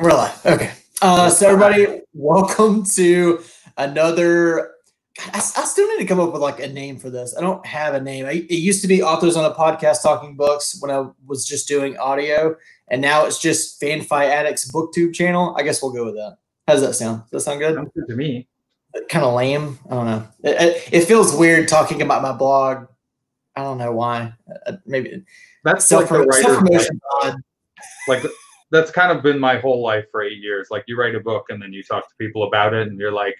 we're live. Okay. Uh, so everybody, welcome to another. God, I, I still need to come up with like a name for this. I don't have a name. I, it used to be authors on a podcast talking books when I was just doing audio, and now it's just FanFi Addicts BookTube channel. I guess we'll go with that. How does that sound? Does that sound good? Sounds good to me. Kind of lame. I don't know. It, it, feels weird talking about my blog. I don't know why. Uh, maybe That's self like promotion. like that's kind of been my whole life for eight years. Like you write a book and then you talk to people about it, and you're like,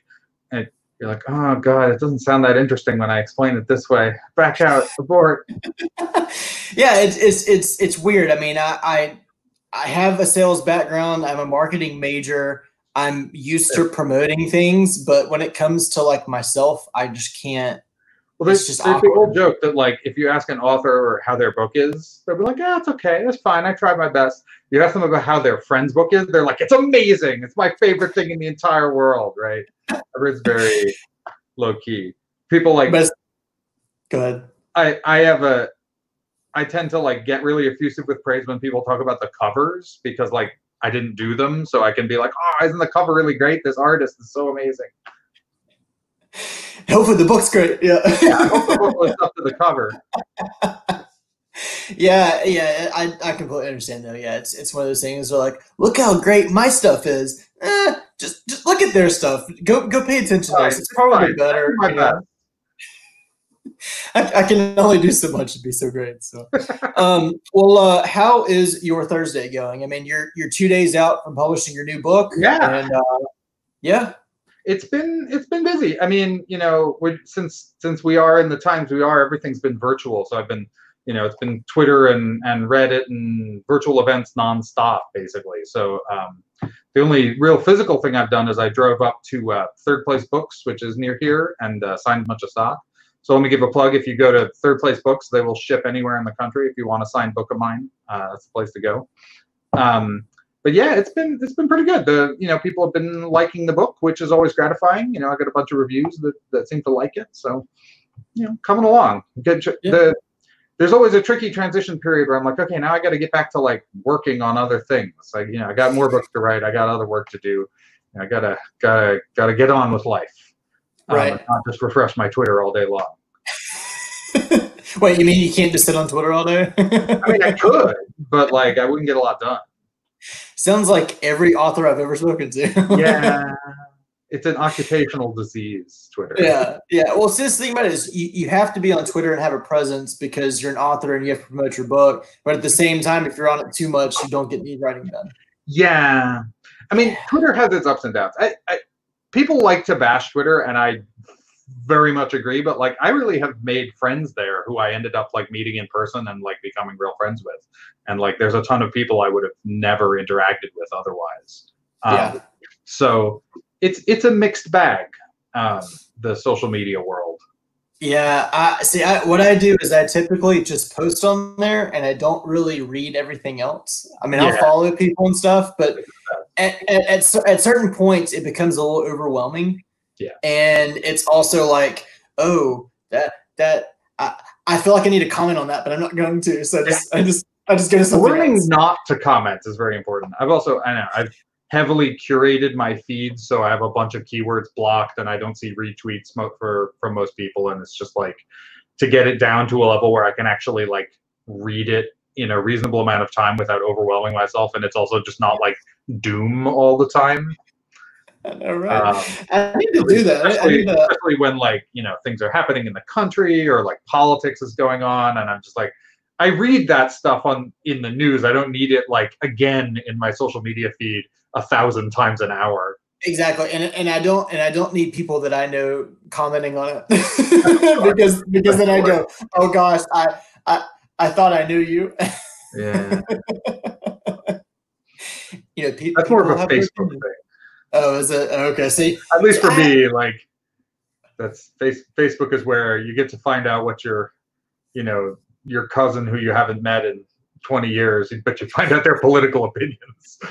and you're like, oh god, it doesn't sound that interesting when I explain it this way. Back out, abort. yeah, it's it's it's it's weird. I mean, I, I I have a sales background. I'm a marketing major. I'm used to promoting things, but when it comes to like myself, I just can't. Well, It's there's, just there's the old joke that like if you ask an author or how their book is, they'll be like, yeah, it's okay, it's fine, I tried my best. You ask them about how their friend's book is, they're like, it's amazing, it's my favorite thing in the entire world, right? Everyone's very low key. People like it's- go ahead. I I have a I tend to like get really effusive with praise when people talk about the covers because like I didn't do them, so I can be like, oh, isn't the cover really great? This artist is so amazing. Hopefully the book's great. Yeah. Yeah, I hope the book lives up to the cover. yeah, yeah. I, I completely understand though. Yeah, it's it's one of those things where like, look how great my stuff is. Eh, just just look at their stuff. Go go pay attention to this. It's probably fine. better. My best. I, I can only do so much to be so great. So, um, well, uh, how is your Thursday going? I mean, you're you're two days out from publishing your new book. Yeah. and uh, yeah, it's been it's been busy. I mean, you know, since since we are in the times we are, everything's been virtual. So I've been, you know, it's been Twitter and and Reddit and virtual events nonstop, basically. So um, the only real physical thing I've done is I drove up to uh, Third Place Books, which is near here, and uh, signed a bunch of stock. So let me give a plug. If you go to Third Place Books, they will ship anywhere in the country. If you want a signed book of mine, uh, that's the place to go. Um, but yeah, it's been it's been pretty good. The you know people have been liking the book, which is always gratifying. You know, I got a bunch of reviews that, that seem to like it. So you know, coming along. Good. tr- Yeah. The there's always a tricky transition period where I'm like, okay, now I got to get back to like working on other things. Like you know, I got more books to write. I got other work to do. I gotta gotta gotta get on with life. Um, Right. and not just refresh my Twitter all day long. Wait, you mean you can't just sit on Twitter all day? I mean, I could, but like I wouldn't get a lot done. Sounds like every author I've ever spoken to. Yeah. It's an occupational disease, Twitter. yeah, yeah. Well, since the thing about it is you, you have to be on Twitter and have a presence because you're an author and you have to promote your book. But at the same time, if you're on it too much, you don't get any writing done. Yeah. I mean, Twitter has its ups and downs. I, I people like to bash Twitter, and I very much agree. But like, I really have made friends there who I ended up like meeting in person and like becoming real friends with. And like, there's a ton of people I would have never interacted with otherwise. Um, Yeah. So it's it's a mixed bag. Um, the social media world. Yeah, I see. I, what I do is I typically just post on there, and I don't really read everything else. I mean, I'll follow people and stuff, but at, at, at, at certain points, it becomes a little overwhelming. Yeah. and it's also like, oh, that that I, I feel like I need to comment on that, but I'm not going to. So I just I just I just go to something learning else. not to comment is very important. I've also I know I've heavily curated my feed, so I have a bunch of keywords blocked, and I don't see retweets mo- for from most people, and it's just like to get it down to a level where I can actually like read it in a reasonable amount of time without overwhelming myself, and it's also just not like doom all the time. I know, right? Um, I need to do that. Especially, to, especially when like you know things are happening in the country or like politics is going on and i'm just like i read that stuff on in the news. I don't need it like again in my social media feed a thousand times an hour. Exactly, and and I don't and I don't need people that I know commenting on it. Because because then I go, oh gosh, I I I thought I knew you. yeah. You know, that's more of a facebook thing Oh, is it okay? See, at least for me like that's face, facebook is where you get to find out what your you know your cousin who you haven't met in 20 years but you find out their political opinions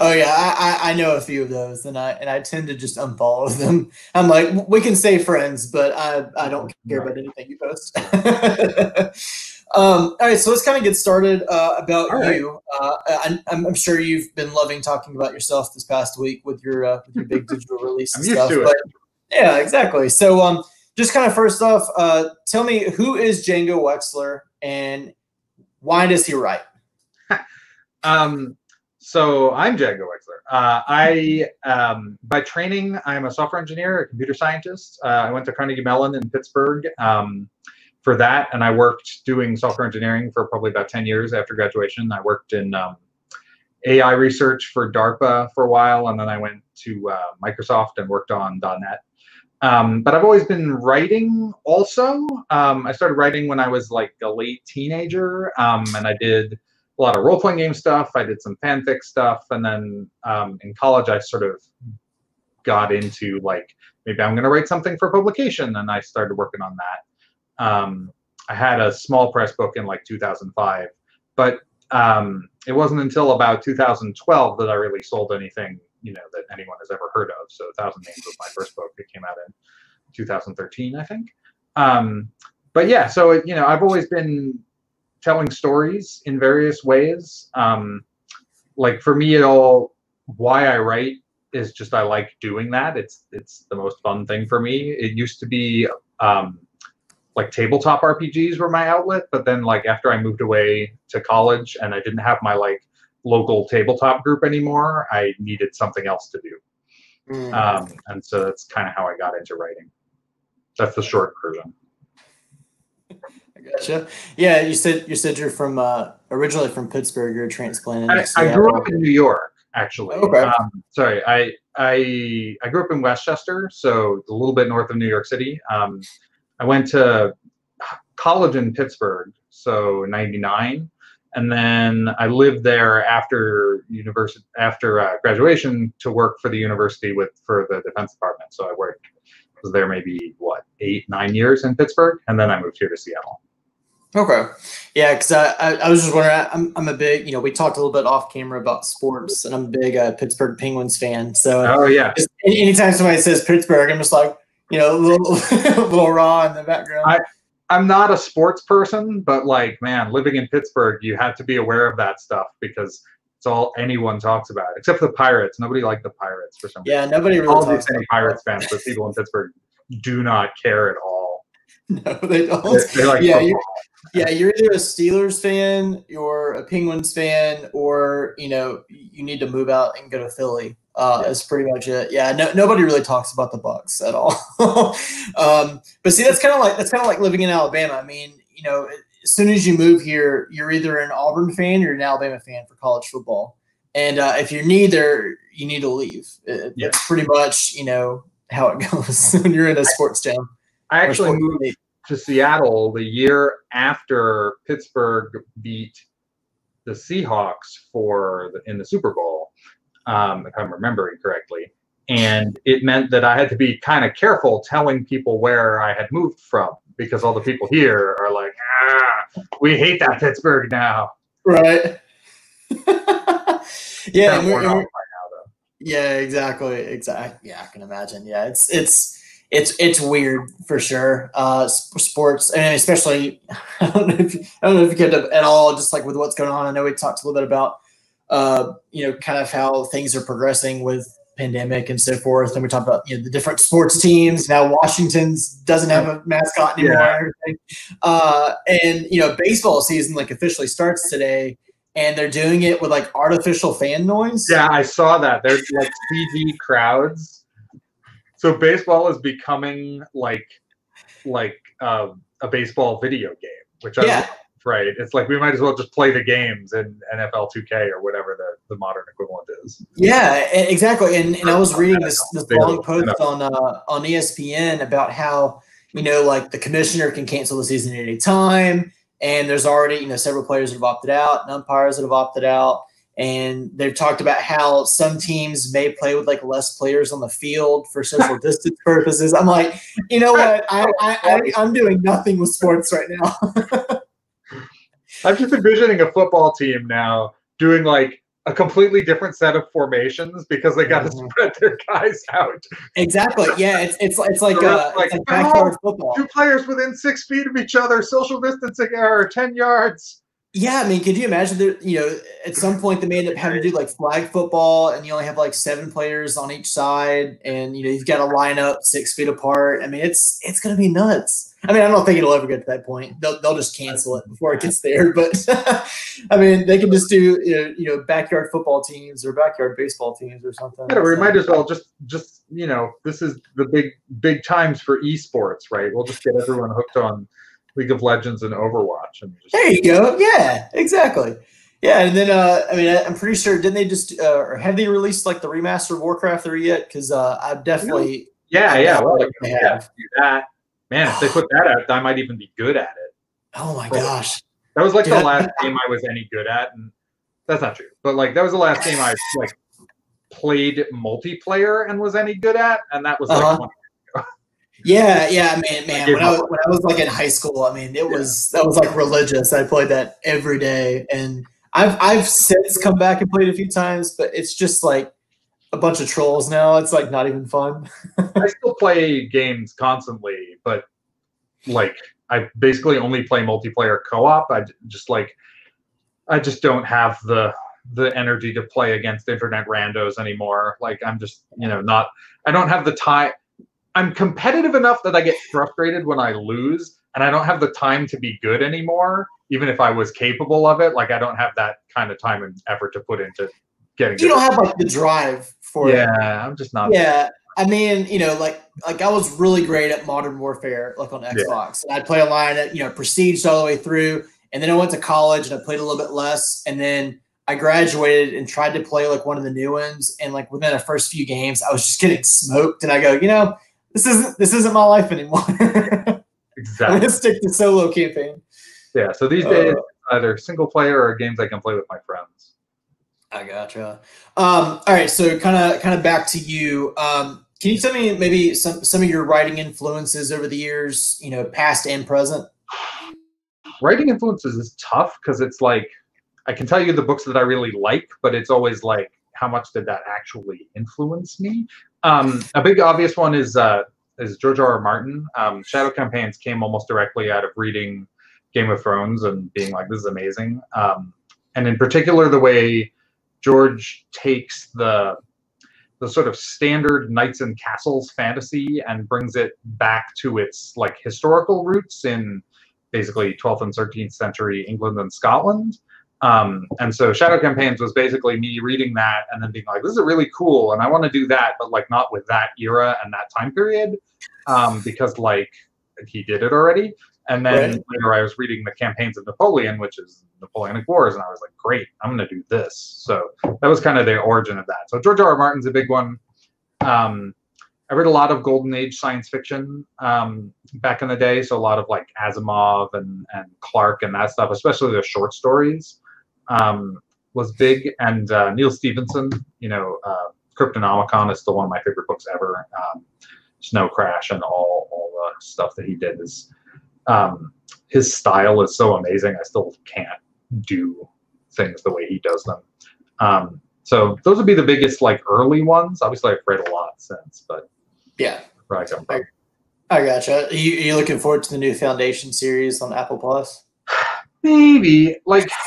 oh yeah, I, I I know a few of those, and I and I tend to just unfollow them. I'm like, we can stay friends, but I I don't care about anything you post. Um, all right, so let's kind of get started uh, about All you. Uh, I'm, I'm I'm sure you've been loving talking about yourself this past week with your uh, with your big digital release and stuff. But yeah, exactly. So um, just kind of first off, uh, tell me who is Django Wexler and why does he write? Um, so I'm Django Wexler. Uh, I, um, by training, I'm a software engineer, a computer scientist. Uh, I went to Carnegie Mellon in Pittsburgh um, for that, and I worked doing software engineering for probably about 10 years after graduation. I worked in um, AI research for DARPA for a while, and then I went to uh, Microsoft and worked on .NET. Um, but I've always been writing also. Um, I started writing when I was like a late teenager, um, and I did a lot of role playing game stuff. I did some fanfic stuff, and then um, in college, I sort of got into like maybe I'm going to write something for publication, and I started working on that. Um, I had a small press book in like 2005, but um, it wasn't until about 2012 that I really sold anything, you know, that anyone has ever heard of. So Thousand Names was my first book. It came out in 2013, I think. Um, but yeah, so you know, I've always been telling stories in various ways. Um, like for me, it all why I write is just I like doing that. It's it's the most fun thing for me. It used to be um, like tabletop RPGs were my outlet, but then like after I moved away to college and I didn't have my like local tabletop group anymore, I needed something else to do. Hmm. Um, and so that's kind of how I got into writing. That's the short version. I gotcha. Yeah, you said you said you're from uh, originally from Pittsburgh. You're a transplant. I, I grew up in New York, actually. Okay. Um, sorry, I I I grew up in Westchester, so a little bit north of New York City. Um, I went to college in Pittsburgh, so '99, and then I lived there after university after uh, graduation to work for the university with for the Defense Department. So I worked was there maybe what eight nine years in Pittsburgh, and then I moved here to Seattle. Okay. Yeah, because I, I, I was just wondering. I'm, I'm a big, you know, we talked a little bit off camera about sports, and I'm a big uh, Pittsburgh Penguins fan. So Oh yeah, anytime somebody says Pittsburgh, I'm just like, you know, a little, little raw in the background. I- I'm not a sports person, but like, man, living in Pittsburgh, you have to be aware of that stuff because it's all anyone talks about, except the Pirates. Nobody liked the Pirates for some reason. yeah, nobody really All talks these any Pirates fans, but people in Pittsburgh do not care at all. No, they don't. They, they like Yeah, football. you- Yeah, you're either a Steelers fan, you're a Penguins fan, or you know you need to move out and go to Philly. Uh, Yeah. That's pretty much it. Yeah, no, nobody really talks about the Bucs at all. um, but see, that's kind of like that's kind of like living in Alabama. I mean, you know, as soon as you move here, you're either an Auburn fan or an Alabama fan for college football. And uh, if you're neither, you need to leave. It, Yeah. It's pretty much you know how it goes when you're in a sports town. I actually moved state. to Seattle the year after Pittsburgh beat the Seahawks for the, in the Super Bowl, um, if I'm remembering correctly. And it meant that I had to be kind of careful telling people where I had moved from because all the people here are like, ah, we hate that Pittsburgh now. Right. yeah, and we're- and we're- by now, though. yeah, exactly, exactly. Yeah, I can imagine. Yeah, it's it's it's it's weird for sure. Uh, sports, and especially I don't know if you, I don't know if you get at all just like with what's going on. I know we talked a little bit about uh, you know, kind of how things are progressing with pandemic and so forth. And we talked about you know the different sports teams. Now Washington's doesn't have a mascot anymore. Yeah. And. Uh, and you know, baseball season like officially starts today. And they're doing it with like artificial fan noise. Yeah, I saw that. There's like CG crowds. So baseball is becoming like like uh, a baseball video game, which I Yeah. Right. It's like we might as well just play the games in NFL 2K or whatever the, the modern equivalent is. Yeah, exactly. And and I was reading this this long post on uh, on ESPN about how you know like the commissioner can cancel the season at any time, and there's already you know several players that have opted out, and umpires that have opted out, and they've talked about how some teams may play with like less players on the field for social distance purposes. I'm like, you know what? I, I, I I'm doing nothing with sports right now. I'm just envisioning a football team now doing like a completely different set of formations because they got to Mhm. spread their guys out. Exactly. Yeah, it's it's it's like uh, like, it's like backyard football. Two players within six feet of each other, social distancing error, ten yards. Yeah, I mean, could you imagine that? You know, at some point they may end up having to do like flag football, and you only have like seven players on each side, and you know you've got to line up six feet apart. I mean, it's it's gonna be nuts. I mean, I don't think it'll ever get to that point. They'll they'll just cancel it before it gets there. But I mean, they can just do you know, you know backyard football teams or backyard baseball teams or something. Yeah, we might as well just just you know this is the big big times for esports, right? We'll just get everyone hooked on League of Legends and Overwatch, and just There you go. Yeah, exactly. Yeah, and then uh, I mean, I- I'm pretty sure didn't they just uh, or have they released like the remaster of Warcraft 3 yet? Because uh, I've definitely yeah, yeah, well, They yeah, have. do that. Man, if they put that out, I might even be good at it. Oh my gosh. That was like Dude, the last game I was any good at, and that's not true. But like that was the last game I like played multiplayer and was any good at, and that was like Uh-huh. one- Yeah, yeah, man, man. When I, was, when I was like in high school, I mean, it was that was like religious. I played that every day, and I've I've since come back and played a few times, but it's just like a bunch of trolls now. It's like not even fun. I still play games constantly, but like I basically only play multiplayer co-op. I just like I just don't have the the energy to play against internet randos anymore. Like I'm just, you know, not I don't have the time I'm competitive enough that I get frustrated when I lose and I don't have the time to be good anymore even if I was capable of it. Like I don't have that kind of time and effort to put into getting You don't have like the drive for it. yeah, I'm just not Yeah, I mean, you know, like like I was really great at Modern Warfare, like on Xbox. And I'd play online at you know Prestige all the way through, and then I went to college and I played a little bit less, and then I graduated and tried to play like one of the new ones, and like within the first few games, I was just getting smoked, and I go, you know, this isn't this isn't my life anymore. I'm exactly. gonna stick to solo campaign. Yeah, so these Uh, days either single player or games I can play with my friends. I gotcha. Um, all right, so kind of kind of back to you. Um, can you tell me maybe some some of your writing influences over the years, you know, past and present? Writing influences is tough because it's like I can tell you the books that I really like, but it's always like how much did that actually influence me? Um, a big obvious one is uh, is George R. R. Martin. Um, Shadow Campaigns came almost directly out of reading Game of Thrones and being like, this is amazing. Um, and in particular, the way George takes the the sort of standard knights and castles fantasy and brings it back to its like historical roots in basically 12th and 13th century England and Scotland. Um, and so Shadow Campaigns was basically me reading that and then being like, this is really cool, and I want to do that, but like not with that era and that time period, um, because like he did it already. And then Right. later I was reading the campaigns of Napoleon, which is Napoleonic Wars, and I was like, great, I'm going to do this. So that was kind of the origin of that. So George R. R. Martin's a big one. Um, I read a lot of Golden Age science fiction um, back in the day, so a lot of like Asimov and, and Clarke and that stuff, especially the short stories, um, was big. And uh, Neal Stephenson, you know, uh, Cryptonomicon is still one of my favorite books ever. Um, Snow Crash and all all the stuff that he did is um, his style is so amazing. I still can't do things the way he does them. Um, so those would be the biggest like early ones. Obviously, I've read a lot since, but Yeah, right. I. I gotcha. Are you, are you looking forward to the new Foundation series on Apple Plus? Maybe like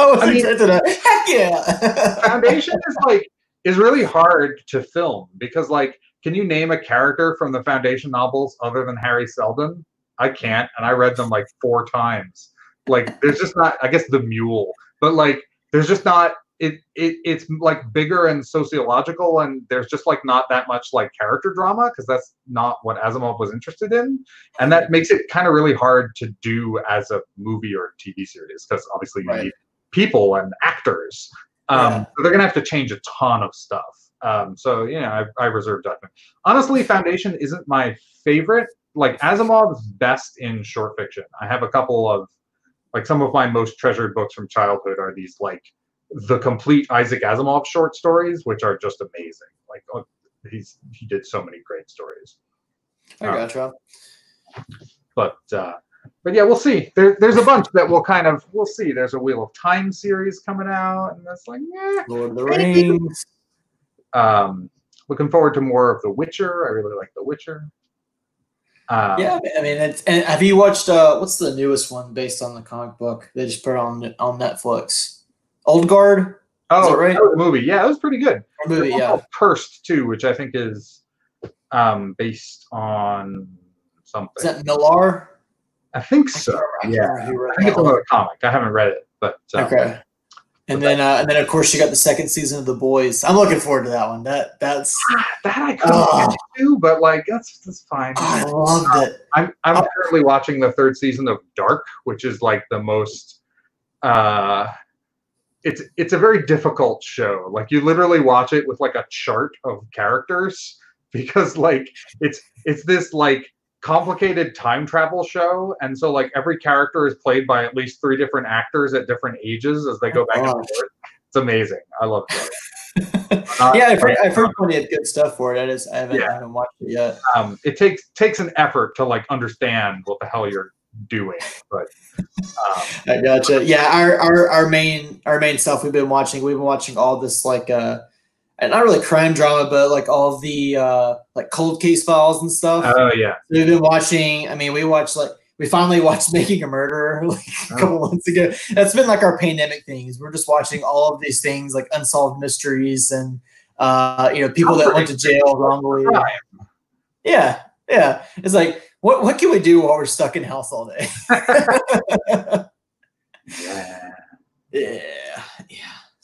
Oh, I mean, heck yeah! Foundation is like is really hard to film because like can you name a character from the Foundation novels other than Hari Seldon? I can't, and I read them like four times. Like there's just not I guess the mule, but like there's just not it, it it's like bigger and sociological and there's just like not that much like character drama because that's not what Asimov was interested in and that makes it kind of really hard to do as a movie or TV series because obviously you Right. need people and actors um, Yeah. so they're gonna have to change a ton of stuff um, so you know I, I reserve judgment honestly Foundation isn't my favorite like Asimov's best in short fiction I have a couple of like some of my most treasured books from childhood are these like the complete Isaac Asimov short stories, which are just amazing. Like oh, he's he did so many great stories. I Uh, gotcha. But uh, but yeah, we'll see. There, there's a bunch that will kind of we'll see. There's a Wheel of Time series coming out, and that's like, yeah. Lord of the Rings. Um, looking forward to more of The Witcher. I really like The Witcher. Uh, yeah, I mean, it's, and have you watched uh, what's the newest one based on the comic book? They just put it on on Netflix. Old Guard. Oh, right? that was a movie. Yeah, it was pretty good. Or movie, yeah. Cursed too, which I think is um, based on something. Is that Millar? I think so. I Yeah, remember who wrote I think it's another comic. I haven't read it, but um, Okay. And then, uh, and then, of course, you got the second season of The Boys. I'm looking forward to that one. That that's that I couldn't Oh. get to, but like that's that's fine. I loved it. I'm I'm Oh. currently watching the third season of Dark, which is like the most uh it's it's a very difficult show. Like you literally watch it with like a chart of characters because like it's it's this like complicated time travel show and so like every character is played by at least three different actors at different ages as they go back and forth. It's amazing. I love it. Uh, yeah, I've heard, I've heard plenty of good stuff for it. I just I haven't, I haven't watched it yet. um, it takes takes an effort to like understand what the hell you're doing, but um, I gotcha. Yeah, our, our our main our main stuff we've been watching. We've been watching all this like uh, not really crime drama, but like all the uh like cold case files and stuff. oh yeah, We've been watching. I mean, we watched like we finally watched Making a Murderer like a Oh. couple months ago. That's been like our pandemic things. We're just watching all of these things like unsolved mysteries and uh, you know people that went to jail wrongly. Yeah, yeah. It's like what what can we do while we're stuck in house all day? yeah, yeah.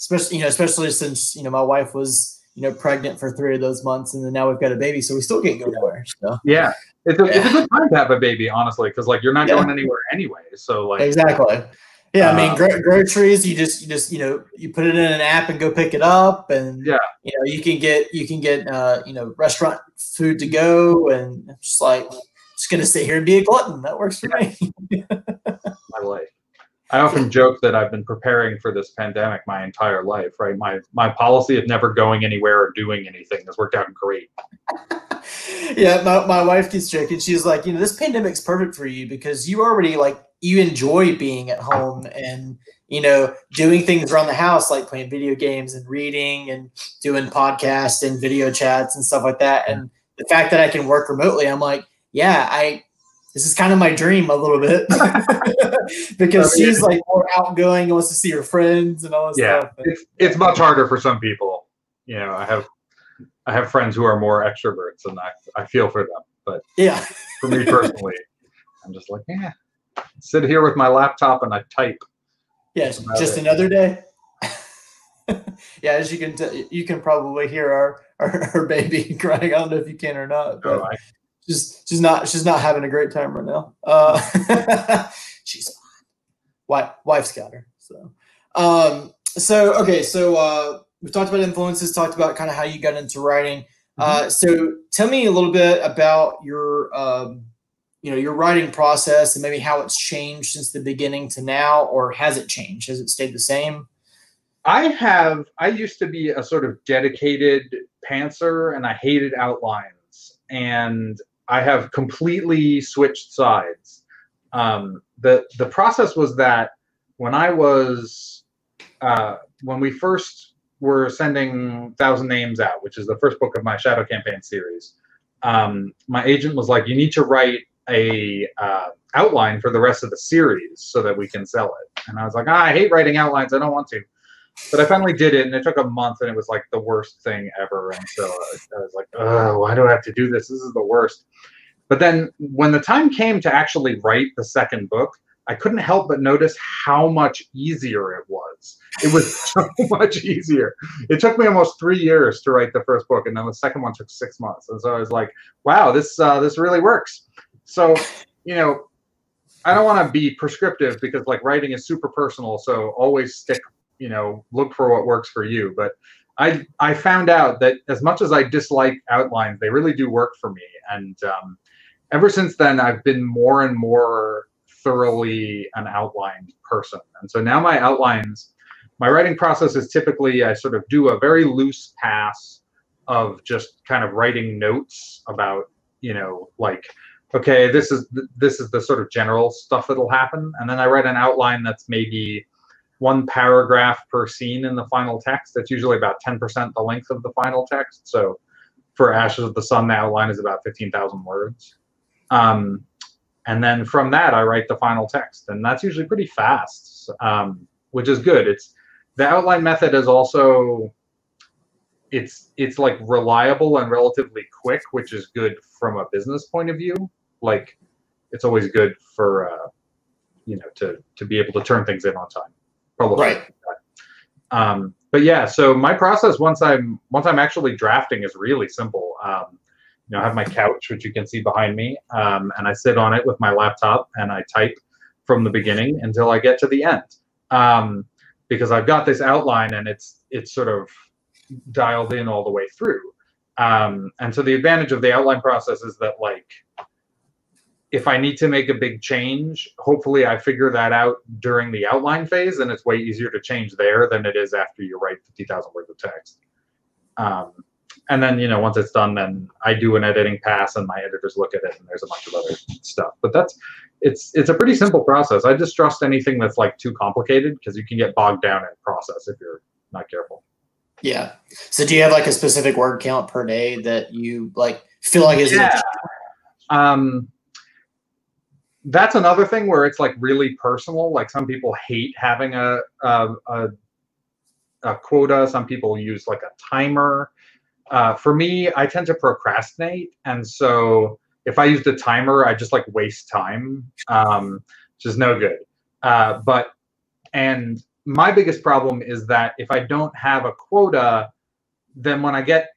Especially you know, especially since you know my wife was you know pregnant for three of those months, and then now we've got a baby, so we still can't go nowhere. So Yeah, it's a, it's a good time to have a baby, honestly, because like you're not Yeah. going anywhere anyway. So like, exactly. Yeah, I mean, Uh, gro- groceries. You just, you just, you know, you put it in an app and go pick it up, and Yeah. you know, you can get, you can get, uh, you know, restaurant food to go, and I'm just like, just gonna sit here and be a glutton. That works for me. my life. I often joke that I've been preparing for this pandemic my entire life. Right, my my policy of never going anywhere or doing anything has worked out great. yeah, my, my wife keeps joking. She's like, you know, this pandemic's perfect for you because you already like you enjoy being at home and you know doing things around the house like playing video games and reading and doing podcasts and video chats and stuff like that. And the fact that I can work remotely, I'm like, yeah, I this is kind of my dream a little bit because Oh, yeah. she's like more outgoing and wants to see her friends and all this Yeah, stuff. it's it's much harder for some people. You know, I have I have friends who are more extroverts, and I I feel for them. But Yeah. for me personally, I'm just like, yeah, sit here with my laptop and I type. Yes, about just it. another day. yeah, as you can, t- you can probably hear our, our our baby crying. I don't know if you can or not, but So I, she's she's not she's not having a great time right now. Uh, she's. Wife wife's got her. So, um, so okay, so uh, we talked about influences, talked about kind of how you got into writing. Uh, so tell me a little bit about your um, you know your writing process and maybe how it's changed since the beginning to now, or has it changed? Has it stayed the same? I have. I used to be a sort of dedicated pantser, and I hated outlines. And I have completely switched sides. Um, the The process was that when I was uh, when we first were sending Thousand Names out, which is the first book of my Shadow Campaign series, um, my agent was like, "You need to write a uh, outline for the rest of the series so that we can sell it." And I was like, ah, "I hate writing outlines. I don't want to." But I finally did it, and it took a month, and it was like the worst thing ever. And so I was like, "Oh, why do I have to do this? This is the worst." But then when the time came to actually write the second book, I couldn't help but notice how much easier it was. It was so much easier. It took me almost three years to write the first book, and then the second one took six months. And so I was like, "Wow, this uh, this really works." So, you know, I don't want to be prescriptive because like writing is super personal. So always stick, you know, look for what works for you. But I I found out that as much as I dislike outlines, they really do work for me. And um, ever since then, I've been more and more thoroughly an outlined person. And so now my outlines, my writing process is typically I sort of do a very loose pass of just kind of writing notes about, you know, like okay, this is this is the sort of general stuff that'll happen, and then I write an outline that's maybe one paragraph per scene in the final text. That's usually about 10% the length of the final text. So for Ashes of the Sun, the outline is about 15,000 words. Um, and then from that, I write the final text, and that's usually pretty fast, um, which is good. It's the outline method is also it's it's like reliable and relatively quick, which is good from a business point of view. Like it's always good for uh, you know to to be able to turn things in on time. Probably right. Um, but yeah, so my process once I'm once I'm actually drafting is really simple. Um, you know, I have my couch, which you can see behind me, um, and I sit on it with my laptop and I type from the beginning until I get to the end. Um, because I've got this outline and it's it's sort of dialed in all the way through. Um, and so the advantage of the outline process is that like if I need to make a big change, hopefully I figure that out during the outline phase, and it's way easier to change there than it is after you write 50,000 words of text. Um, and then, you know, once it's done, then I do an editing pass and my editors look at it and there's a bunch of other stuff. But that's, it's, it's a pretty simple process. I distrust anything that's like too complicated because you can get bogged down in process if you're not careful. Yeah. So do you have like a specific word count per day that you like feel like is yeah. Um, that's another thing where it's like really personal. Like some people hate having a, a, a, a quota. Some people use like a timer. Uh, for me, I tend to procrastinate, and so if I used a timer, I just like waste time, um, which is no good. Uh, but and my biggest problem is that if I don't have a quota, then when I get,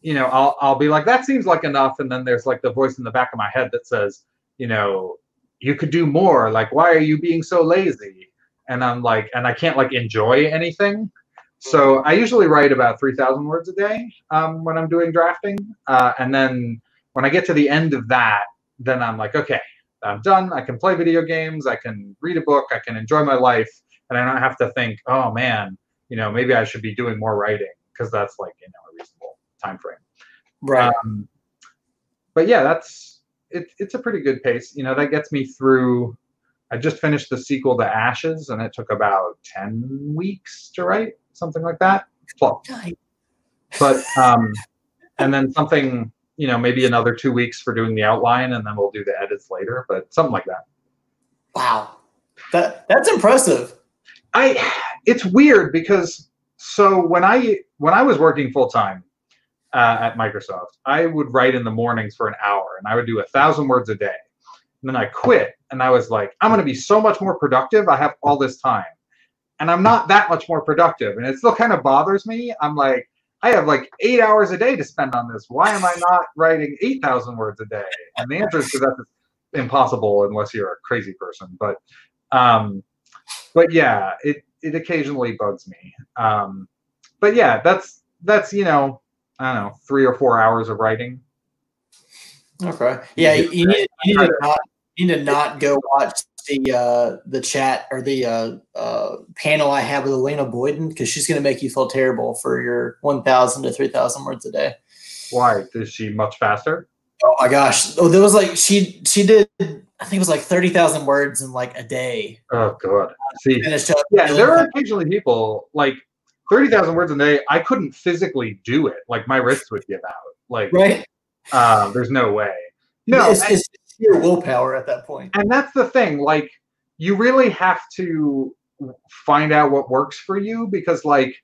you know, I'll I'll be like, that seems like enough, and then there's like the voice in the back of my head that says, you know, you could do more. Like, why are you being so lazy? And I'm like, and I can't like enjoy anything. So I usually write about 3,000 words a day um, when I'm doing drafting. Uh, and then when I get to the end of that, then I'm like, okay, I'm done. I can play video games. I can read a book. I can enjoy my life. And I don't have to think, oh man, you know, maybe I should be doing more writing because that's like, you know, a reasonable time frame. Right. Um, but yeah, that's it, it's a pretty good pace. You know, that gets me through. I just finished the sequel to Ashes, and it took about ten weeks to write, something like that. Well, but um, and then something, you know, maybe another two weeks for doing the outline, and then we'll do the edits later. But something like that. Wow, that that's impressive. I it's weird because so when I when I was working full time, uh, at Microsoft, I would write in the mornings for an hour and I would do a thousand words a day. And then I quit and I was like, I'm going to be so much more productive. I have all this time. And I'm not that much more productive. And it still kind of bothers me. I'm like, I have like eight hours a day to spend on this. Why am I not writing 8,000 words a day? And the answer is because that's impossible unless you're a crazy person. But, um, but yeah, it, it occasionally bugs me. Um, but yeah, that's, that's, you know, I don't know, three or four hours of writing. Okay. Yeah, you need, you need to not you need to not go watch the uh, the chat or the uh, uh, panel I have with Alina Boyden because she's going to make you feel terrible for your one thousand to three thousand words a day. Why is she much faster? Oh my gosh! Oh, there was like she she did. I think it was like thirty thousand words in like a day. Oh god! See, yeah, there are occasionally people like thirty thousand words a day, I couldn't physically do it. Like my wrists would give out. Like right. Uh, there's no way. No, it's, it's sheer willpower at that point. And that's the thing. Like you really have to find out what works for you because like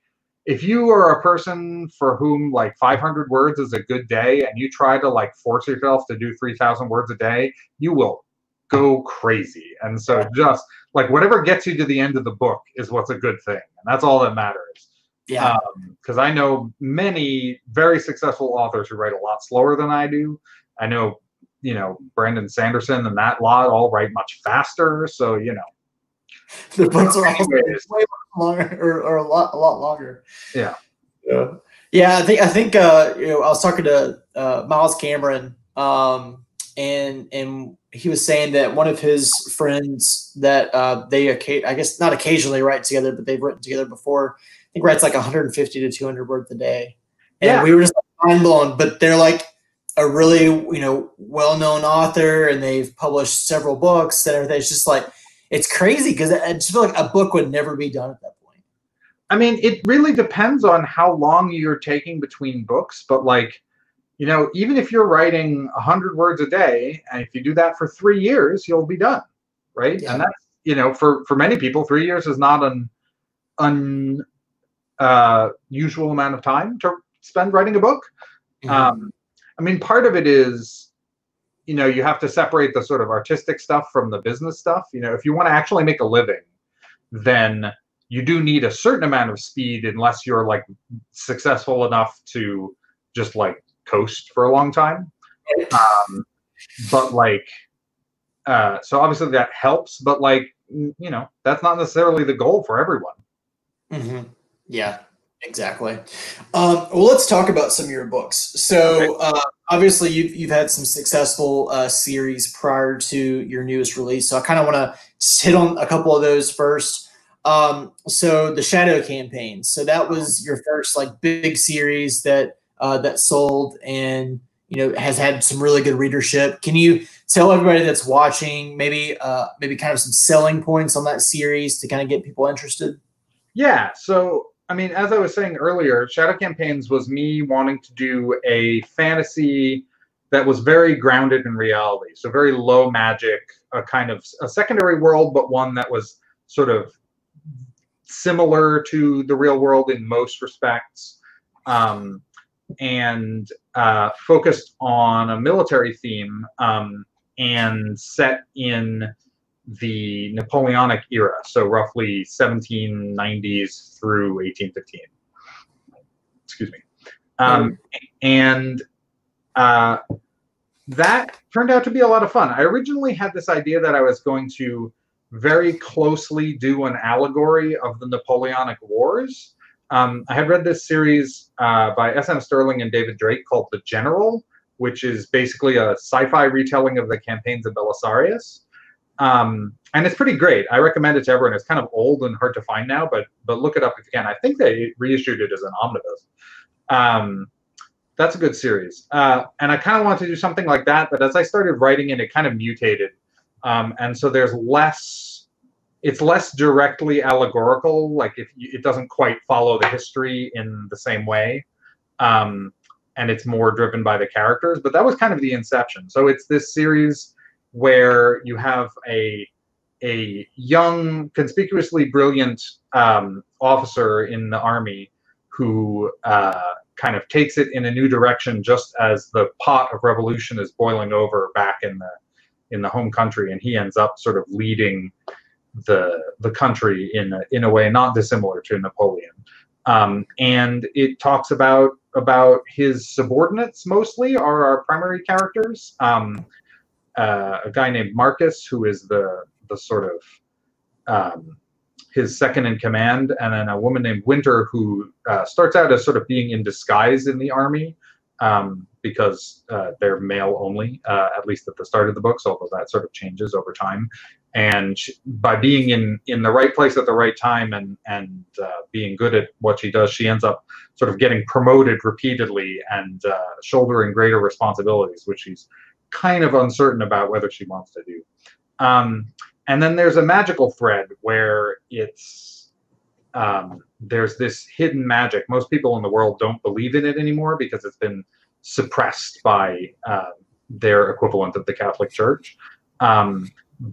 if you are a person for whom like 500 words is a good day and you try to like force yourself to do 3000 words a day you will go crazy and so just like whatever gets you to the end of the book is what's a good thing and that's all that matters yeah. Because um, I know many very successful authors who write a lot slower than I do. I know, you know, Brandon Sanderson and that lot all write much faster. So, you know. The books are all way longer or, or a lot a lot longer. Yeah. Yeah. Yeah, I think I think uh, you know I was talking to uh, Miles Cameron, um, and and he was saying that one of his friends that uh, they I guess not occasionally write together, but they've written together before think writes like 150 to 200 words a day. And yeah. we were just mind blown. But they're like, a really you know well-known author and they've published several books and everything. It's just like it's crazy because I just feel like a book would never be done at that point. I mean, it really depends on how long you're taking between books, but like, you know, even if you're writing 100 words a day, and if you do that for three years, you'll be done, right? Yeah. And that's, you know, for, for many people, three years is not an unusual uh, usual amount of time to spend writing a book. Mm-hmm. Um, I mean, part of it is you know you have to separate the sort of artistic stuff from the business stuff you know if you want to actually make a living then you do need a certain amount of speed unless you're like successful enough to just like coast for a long time um, but like uh, so obviously that helps but like you know that's not necessarily the goal for everyone mm-hmm. Yeah Exactly. Um, well, let's talk about some of your books. So, uh, obviously, you've, you've had some successful uh, series prior to your newest release. So, I kind of want to hit on a couple of those first. Um, so, the Shadow Campaign. So, that was your first like big series that uh, that sold and you know has had some really good readership. Can you tell everybody that's watching maybe uh, maybe kind of some selling points on that series to kind of get people interested? Yeah. So I mean, as I was saying earlier, Shadow Campaigns was me wanting to do a fantasy that was very grounded in reality. So very low magic, a kind of a secondary world, but one that was sort of similar to the real world in most respects, um, and uh, focused on a military theme um, and set in the Napoleonic era, so roughly 1790s through 1815. Excuse me. Um, and uh, that turned out to be a lot of fun. I originally had this idea that I was going to very closely do an allegory of the Napoleonic Wars. Um, I had read this series uh, by S.M. Stirling and David Drake called The General, which is basically a sci fi retelling of the campaigns of Belisarius. Um, and it's pretty great. I recommend it to everyone. It's kind of old and hard to find now, but but look it up if you can. I think they reissued it as an omnibus. Um, that's a good series. Uh, and I kind of wanted to do something like that, but as I started writing it, it kind of mutated. Um, and so there's less, it's less directly allegorical. Like if you, it doesn't quite follow the history in the same way. Um, and it's more driven by the characters, but that was kind of the inception. So it's this series where you have a a young, conspicuously brilliant um, officer in the army who uh, kind of takes it in a new direction just as the pot of revolution is boiling over back in the in the home country, and he ends up sort of leading the the country in a, in a way not dissimilar to Napoleon. Um, and it talks about about his subordinates mostly are our primary characters. Um, uh, a guy named Marcus, who is the the sort of um, his second in command, and then a woman named Winter, who uh, starts out as sort of being in disguise in the army um, because uh, they're male only, uh, at least at the start of the books, although that sort of changes over time. And she, by being in in the right place at the right time and and uh, being good at what she does, she ends up sort of getting promoted repeatedly and uh, shouldering greater responsibilities, which she's kind of uncertain about whether she wants to do. Um, and then there's a magical thread where it's um, there's this hidden magic. Most people in the world don't believe in it anymore because it's been suppressed by uh, their equivalent of the Catholic Church. Um,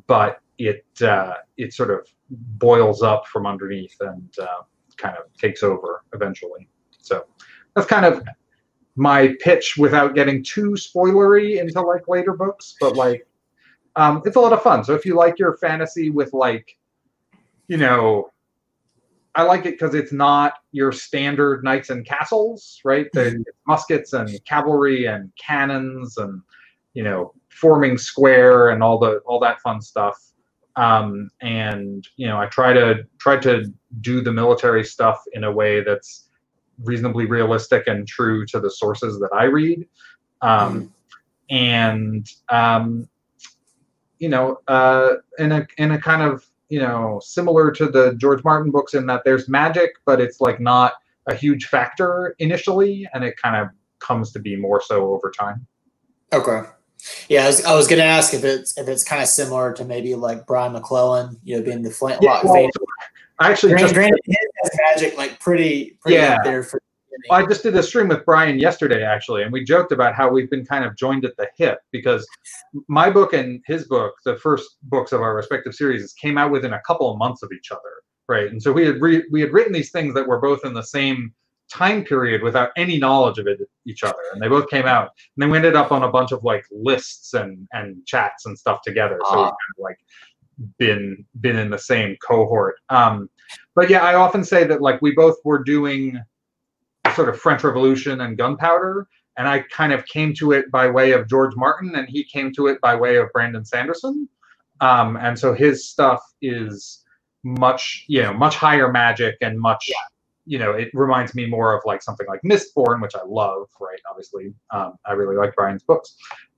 but it uh, it sort of boils up from underneath and uh, kind of takes over eventually. So that's kind of my pitch without getting too spoilery into like later books, but like um, it's a lot of fun. So if you like your fantasy with like, you know, I like it because it's not your standard knights and castles, right? The muskets and cavalry and cannons and you know forming square and all the all that fun stuff. Um, and you know, I try to try to do the military stuff in a way that's reasonably realistic and true to the sources that I read. Um, mm. And um, you know, uh, in a in a kind of you know similar to the George Martin books in that there's magic, but it's like not a huge factor initially, and it kind of comes to be more so over time. Okay. Yeah, I was, I was going to ask if it's if it's kind of similar to maybe like Brian McClellan, you know, being the Flintlock Yeah, well, fan. I actually just granted, his has magic like pretty pretty Yeah. there for. I just did a stream with Brian yesterday, actually, and we joked about how we've been kind of joined at the hip because my book and his book, the first books of our respective series, came out within a couple of months of each other, right? And so we had re- we had written these things that were both in the same time period without any knowledge of it each other, and they both came out, and then we ended up on a bunch of like lists and and chats and stuff together. So we've Ah. kind of like been been in the same cohort. Um, but yeah, I often say that like we both were doing sort of French Revolution and gunpowder, and I kind of came to it by way of George Martin, and he came to it by way of Brandon Sanderson. Um, and so his stuff is much, you know, much higher magic and much, you know, it reminds me more of like something like Mistborn, which I love, right? Obviously, um, I really like Brian's books.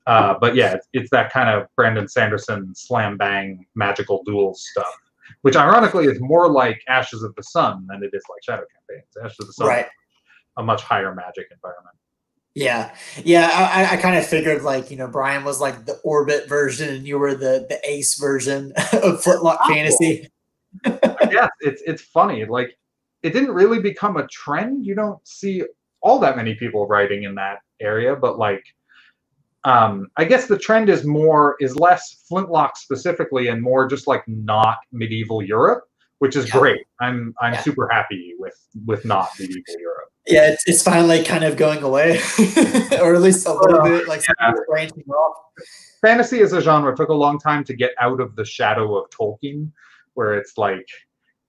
Uh, but yeah, it's, it's that kind of Brandon Sanderson slam bang magical duels stuff, which ironically is more like Ashes of the Sun than it is like Shadow Campaigns. Ashes of the Sun Right. a much higher magic environment. Yeah, yeah. I, I- kind of figured like you know Brian was like the orbit version, and you were the the ace version of Flintlock Oh. Fantasy. yeah, it's it's funny. Like it didn't really become a trend. You don't see all that many people writing in that area, but like um I guess the trend is more is less flintlock specifically and more just like not medieval Europe, which is Yeah. great. I'm I'm Yeah. super happy with with not medieval Europe. Yeah, it's, it's finally kind of going away, or at least a little bit like yeah. branching off. Fantasy as a genre took a long time to get out of the shadow of Tolkien, where it's like,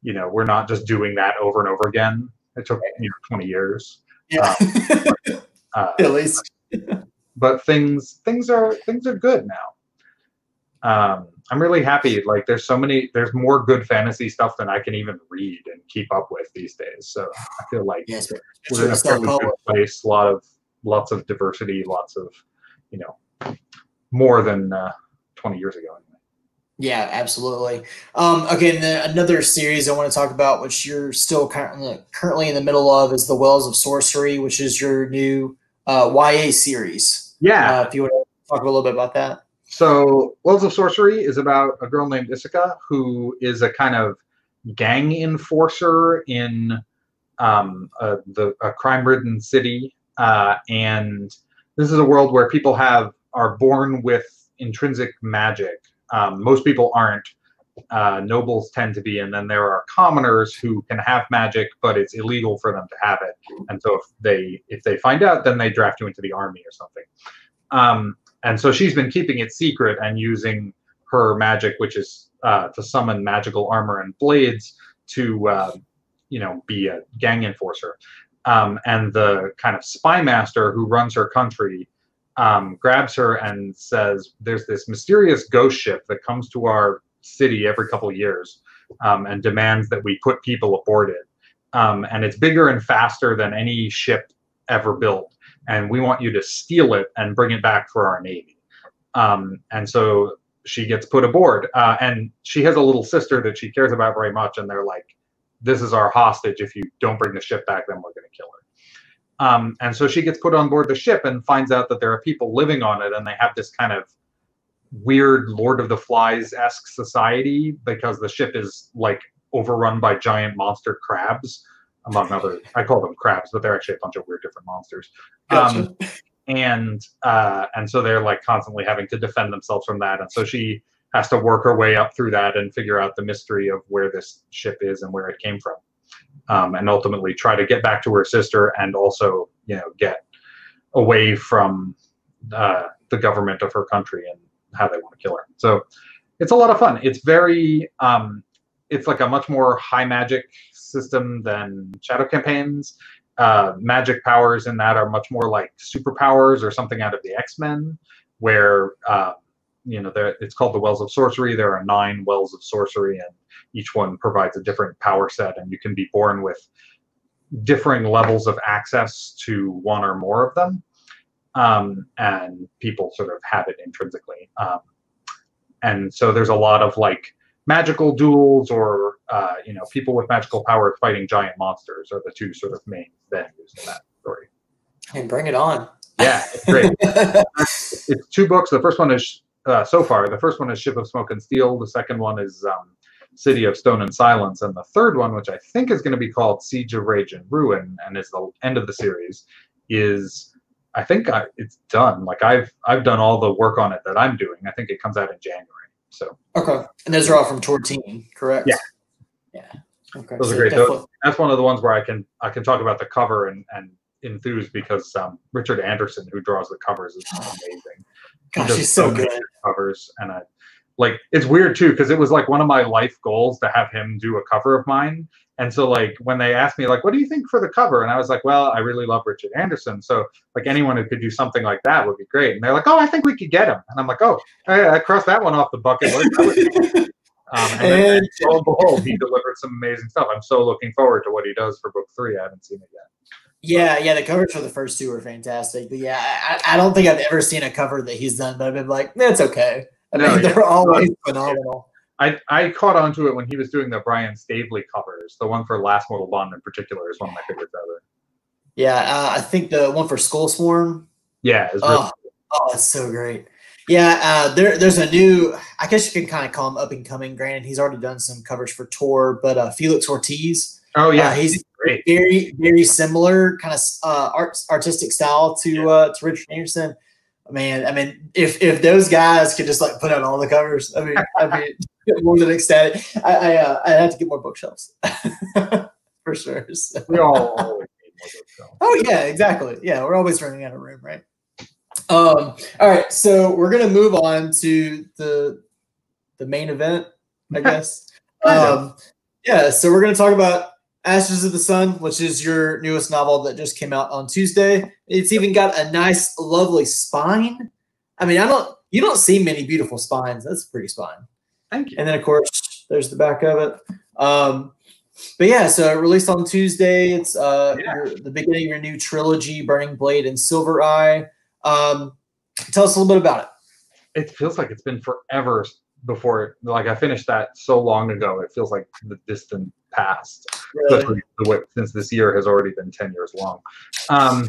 you know, we're not just doing that over and over again. It took you know 20 years. Yeah, Uh, at least. but things things are things are good now. Um, I'm really happy. Like there's so many there's more good fantasy stuff than I can even read and keep up with these days. So I feel like Yes, we're in a fairly good place. A lot of lots of diversity, lots of you know more than uh, 20 years ago. Anyway. Yeah, absolutely. Um, okay, and then another series I want to talk about, which you're still currently currently in the middle of, is the Wells of Sorcery, which is your new uh, YA series. Yeah. Uh, if you want to talk a little bit about that. So, Wells of Sorcery is about a girl named Isoka who is a kind of gang enforcer in um, a, the, a crime-ridden city, uh, and this is a world where people have are born with intrinsic magic. Um, most people aren't. Uh, nobles tend to be, and then there are commoners who can have magic, but it's illegal for them to have it. And so, if they if they find out, then they draft you into the army or something. Um, and so she's been keeping it secret and using her magic, which is uh, to summon magical armor and blades, to uh, you know be a gang enforcer. Um, and the kind of spy master who runs her country um, grabs her and says, "There's this mysterious ghost ship that comes to our city every couple of years um, and demands that we put people aboard it. Um, and it's bigger and faster than any ship ever built." and we want you to steal it and bring it back for our navy. Um, and so she gets put aboard, uh, and she has a little sister that she cares about very much, and they're like, "This is our hostage. If you don't bring the ship back, then we're going to kill her." Um, and so she gets put on board the ship and finds out that there are people living on it, and they have this kind of weird Lord of the Flies esque society because the ship is like overrun by giant monster crabs among other i call them crabs but they're actually a bunch of weird different monsters. Um, and uh, and so they're like constantly having to defend themselves from that and so she has to work her way up through that and figure out the mystery of where this ship is and where it came from um, and ultimately try to get back to her sister and also you know get away from uh, the government of her country and how they want to kill her. So it's a lot of fun. It's very um, it's like a much more high magic system than shadow campaigns. Uh, magic powers in that are much more like superpowers or something out of the x-men where uh, you know it's called the wells of sorcery. There are nine wells of sorcery and each one provides a different power set and you can be born with differing levels of access to one or more of them um, and people sort of have it intrinsically um, and so there's a lot of like magical duels or uh, you know people with magical powers fighting giant monsters are the two sort of main venues in that story And bring it on. yeah it's great it's it's two books. The first one is uh, so far. The first one is Ship of Smoke and Steel. The second one is um, City of Stone and Silence, and the third one, which I think is going to be called Siege of Rage and Ruin, and is the end of the series, is I think I, it's done. Like I've I've done all the work on it that I'm doing. I think it comes out in January. So okay, and those are all from Tor Teen, correct? Yeah. Yeah. Okay. Those so are great. Those, that's one of the ones where I can I can talk about the cover and and enthuse because um, Richard Anderson, who draws the covers, is amazing. Gosh, she's so good. covers and I like it's weird too because it was like one of my life goals to have him do a cover of mine. And so like when they asked me like what do you think for the cover? And I was like, well, I really love Richard Anderson. So like anyone who could do something like that would be great. And they're like, oh, I think we could get him. And I'm like, oh, I, I crossed that one off the bucket list. Um, and, then, And- lo and behold, he delivered some amazing stuff. I'm so looking forward to what he does for book three. I haven't seen it yet. Yeah, yeah, the covers for the first two were fantastic. But yeah, I, I don't think I've ever seen a cover that he's done, but I've been like, that's okay. I No, mean, yeah. they're always phenomenal. I, I caught on to it when he was doing the Brian Staveley covers. The one for Last Mortal Bond in particular is one of my favorites ever. Yeah, uh, I think the one for Skullsworn. Yeah, it's really Oh, oh, that's so great. Yeah, uh, there, there's a new. I guess you can kind of call him up and coming. Granted, he's already done some covers for Tor, but uh, Felix Ortiz. Oh yeah, uh, he's great. very, very similar kind of uh, art, artistic style to uh, to Richard Anderson. Man, I mean, if if those guys could just like put out all the covers, I mean, I'd be more than ecstatic. I I, uh, I have to get more bookshelves for sure. So- We all always need more books, so. Oh yeah, exactly. Yeah, we're always running out of room, right? Um, all right, so we're gonna move on to the the main event, I guess. Um, yeah, so we're gonna talk about Ashes of the Sun, which is your newest novel that just came out on Tuesday. It's even got a nice, lovely spine. I mean, I don't you don't see many beautiful spines. That's a pretty spine. Thank you. And then of course there's the back of it. Um, but yeah, so it released on Tuesday. It's uh Yeah. your, the beginning of your new trilogy, Burning Blade and Silver Eye. Um, tell us a little bit about it. It feels like it's been forever before. Like I finished that so long ago. It feels like the distant past. way, since this year has already been 10 years long. Um,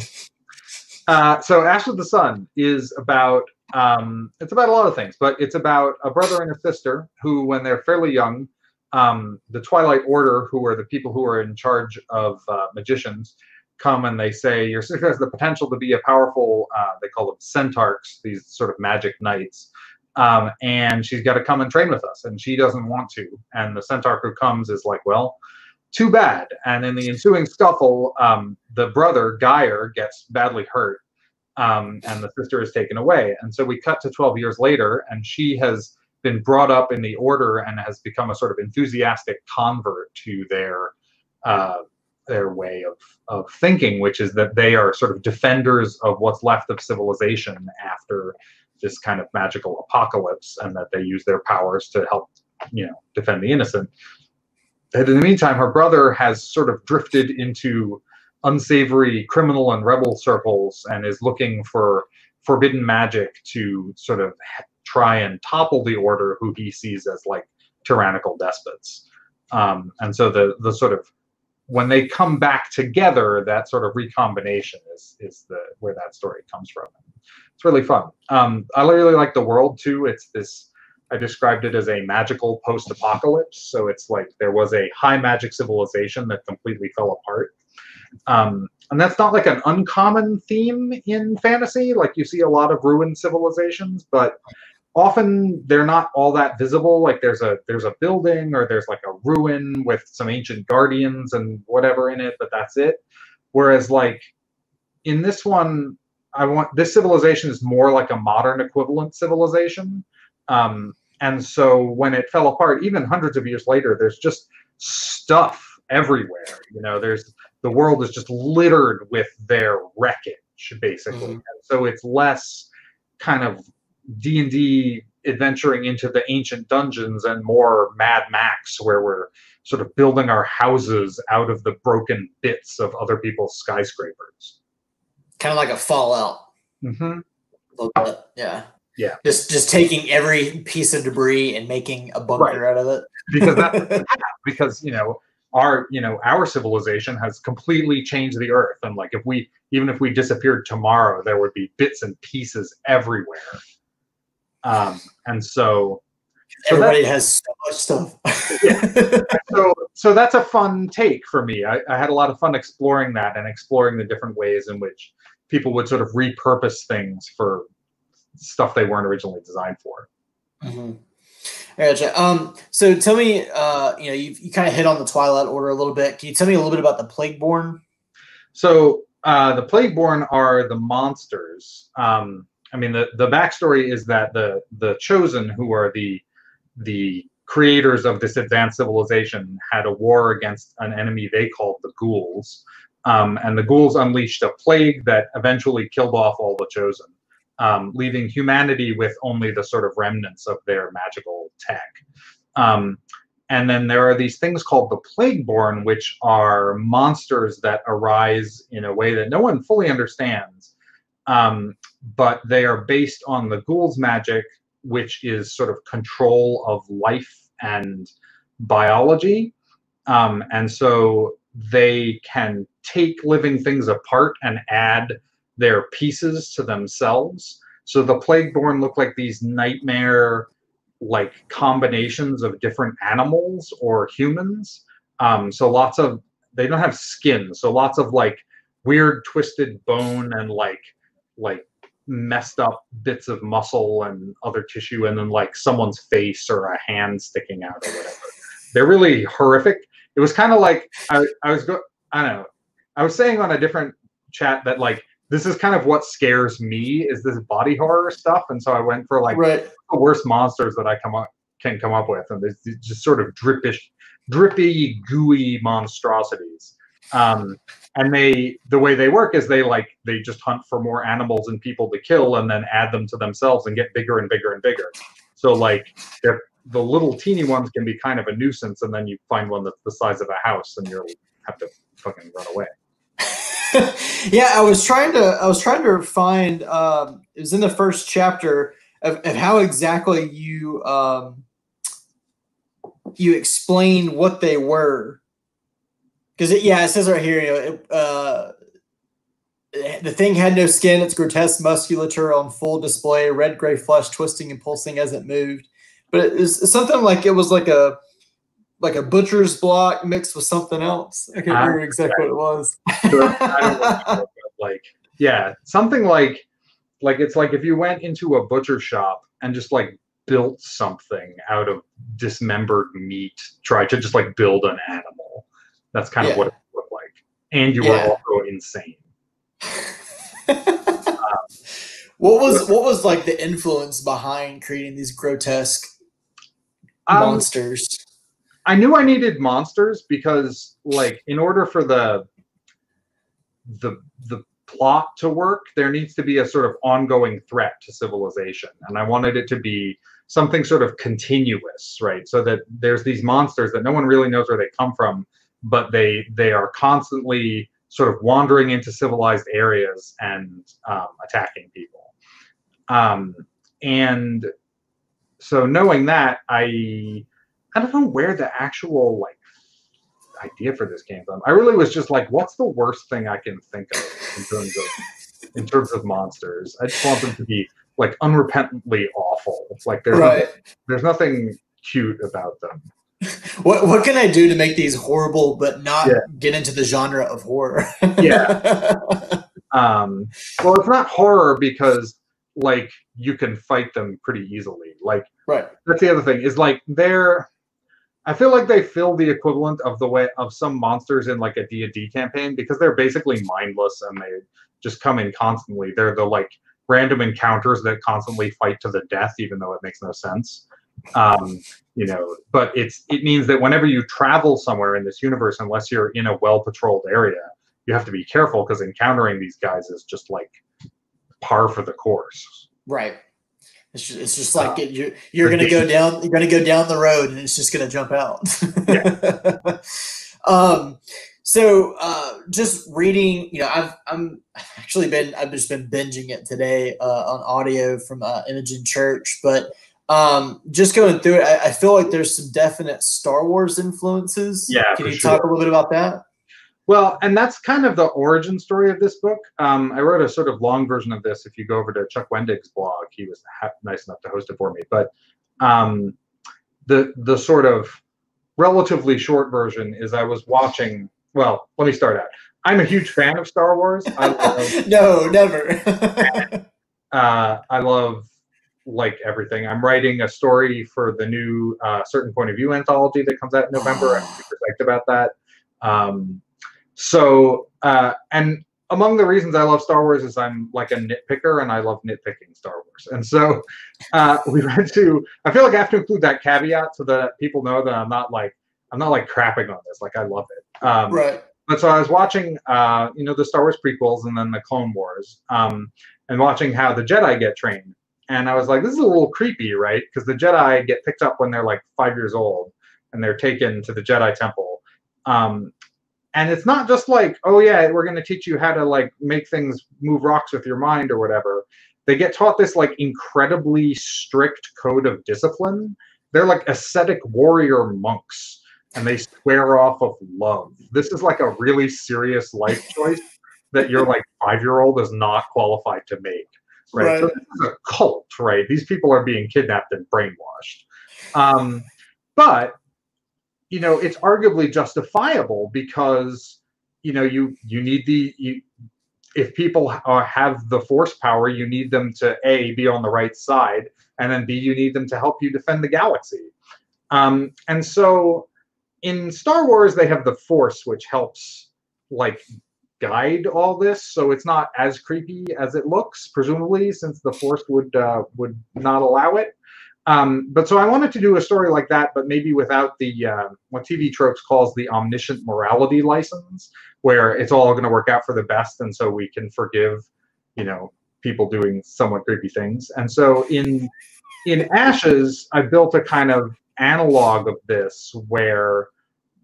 uh, so Ash of the Sun is about um, it's about a lot of things, but it's about a brother and a sister who, when they're fairly young, um, the Twilight Order, who are the people who are in charge of uh, magicians, come and they say your sister has the potential to be a powerful. Uh, they call them centarchs, these sort of magic knights. Um, and she's got to come and train with us, and she doesn't want to. And the centarch who comes is like, well, too bad. And in the ensuing scuffle, um, the brother, Gyre, gets badly hurt, um, and the sister is taken away. And so we cut to 12 years later, and she has been brought up in the order and has become a sort of enthusiastic convert to their uh, their way of, of thinking, which is that they are sort of defenders of what's left of civilization after this kind of magical apocalypse, and that they use their powers to help, you know, defend the innocent. And in the meantime, her brother has sort of drifted into unsavory criminal and rebel circles and is looking for forbidden magic to sort of try and topple the order who he sees as like tyrannical despots. Um, and so the the sort of when they come back together, that sort of recombination is is the where that story comes from. It's really fun. Um, I really like the world too. It's this. I described it as a magical post-apocalypse. So it's like there was a high magic civilization that completely fell apart. Um, and that's not like an uncommon theme in fantasy. Like you see a lot of ruined civilizations, but often they're not all that visible. Like there's a there's a building or there's like a ruin with some ancient guardians and whatever in it, but that's it. Whereas like in this one, I want this civilization is more like a modern equivalent civilization. Um, and so when it fell apart, even hundreds of years later, there's just stuff everywhere. You know, there's the world is just littered with their wreckage, basically. Mhm. And so it's less kind of D and D adventuring into the ancient dungeons and more Mad Max, where we're sort of building our houses out of the broken bits of other people's skyscrapers. Kind of like a Fallout. Mm-hmm. a little bit. Yeah. Yeah. Just just taking every piece of debris and making a bunker out of it. Because that because you know our you know our civilization has completely changed the earth and like if we even if we disappeared tomorrow there would be bits and pieces everywhere um and so so everybody has so much stuff yeah. so so that's a fun take for me I, I had a lot of fun exploring that and exploring the different ways in which people would sort of repurpose things for stuff they weren't originally designed for mm-hmm. Gotcha. Um, so tell me, uh, you know, you, you kind of hit on the Twilight Order a little bit. Can you tell me a little bit about the Plagueborn? So uh, the Plagueborn are the monsters. Um, I mean, the, the backstory is that the the Chosen, who are the the creators of this advanced civilization, had a war against an enemy they called the Ghouls, um, and the Ghouls unleashed a plague that eventually killed off all the Chosen um, leaving humanity with only the sort of remnants of their magical tech. Um, and then there are these things called the Plagueborn, which are monsters that arise in a way that no one fully understands. Um, but they are based on the ghoul's magic, which is sort of control of life and biology. Um, and so they can take living things apart and add their pieces to themselves. So the Plagueborn look like these nightmare like combinations of different animals or humans. Um, so lots of they don't have skin, so lots of like weird twisted bone and like like messed up bits of muscle and other tissue, and then like someone's face or a hand sticking out or whatever. They're really horrific. It was kind of like I, I was go I don't know. I was saying on a different chat that like this is kind of what scares me is this body horror stuff and so i went for like right. the worst monsters that i come up can come up with and there's just sort of drippish drippy gooey monstrosities um, and they the way they work is they like they just hunt for more animals and people to kill and then add them to themselves and get bigger and bigger and bigger so like if the little teeny ones can be kind of a nuisance and then you find one that's the size of a house and you have to fucking run away. Yeah, I was trying to I was trying to find um, it was in the first chapter of, of how exactly you um, you explain what they were. Because it, yeah it says right here you know it, uh, the thing had no skin its grotesque musculature on full display red gray flesh twisting and pulsing as it moved but it's something like it was like a like a butcher's block mixed with something else. I can't remember exactly what it was. like yeah, something like like it's like if you went into a butcher shop and just like built something out of dismembered meat, tried to just like build an animal. That's kind yeah. of what it looked like. And you yeah. were also insane. um, what was what was like the influence behind creating these grotesque um, monsters? I knew I needed monsters because, like, in order for the the the plot to work, there needs to be a sort of ongoing threat to civilization, and I wanted it to be something sort of continuous, right? So that there's these monsters that no one really knows where they come from, but they they are constantly sort of wandering into civilized areas and um, attacking people. Um, and so knowing that, I I don't know where the actual like idea for this came from. I really was just like, what's the worst thing I can think of in terms of in terms of monsters? I just want them to be like unrepentantly awful. It's Like there's right. nothing, there's nothing cute about them. What what can I do to make these horrible but not yeah. get into the genre of horror? yeah. Um, well, it's not horror because like you can fight them pretty easily. Like right. That's the other thing is like they're I feel like they fill the equivalent of the way of some monsters in like a D&D campaign because they're basically mindless and they just come in constantly. They're the like random encounters that constantly fight to the death, even though it makes no sense. Um, you know, but it's it means that whenever you travel somewhere in this universe, unless you're in a well-patrolled area, you have to be careful because encountering these guys is just like par for the course. Right. It's just, it's just like it, you're you're gonna go down you're gonna go down the road and it's just gonna jump out. yeah. um, so uh, just reading, you know, I've I'm actually been I've just been binging it today uh, on audio from uh, Imogen Church, but Um, just going through it, I, I, feel like there's some definite Star Wars influences. Yeah. Can you sure. talk a little bit about that? Well, and that's kind of the origin story of this book. Um, I wrote a sort of long version of this. If you go over to Chuck Wendig's blog, he was ha- nice enough to host it for me. But um, the the sort of relatively short version is I was watching. Well, let me start out. I'm a huge fan of Star Wars. Love, no, never. uh, I love like everything. I'm writing a story for the new uh, Certain Point of View anthology that comes out in November. I'm super psyched about that. Um, so, uh, and among the reasons I love Star Wars is I'm like a nitpicker and I love nitpicking Star Wars. And so uh, we went to, I feel like I have to include that caveat so that people know that I'm not like, I'm not like crapping on this. Like I love it. Um, right. But so I was watching, uh, you know, the Star Wars prequels and then the Clone Wars um, and watching how the Jedi get trained. And I was like, this is a little creepy, right? Because the Jedi get picked up when they're like five years old and they're taken to the Jedi Temple. Um, and it's not just like oh yeah we're going to teach you how to like make things move rocks with your mind or whatever. They get taught this like incredibly strict code of discipline. They're like ascetic warrior monks and they swear off of love. This is like a really serious life choice that your like five year old is not qualified to make right, right. so this is a cult right? These people are being kidnapped and brainwashed. Um, but you know it's arguably justifiable because you know you you need the you, if people are, have the force power you need them to a be on the right side and then b you need them to help you defend the galaxy. Um, and so in star wars they have the force which helps like guide all this so it's not as creepy as it looks presumably since the force would uh, would not allow it um, but so I wanted to do a story like that, but maybe without the uh, what TV Tropes calls the omniscient morality license, where it's all going to work out for the best, and so we can forgive, you know, people doing somewhat creepy things. And so in in Ashes, I built a kind of analog of this, where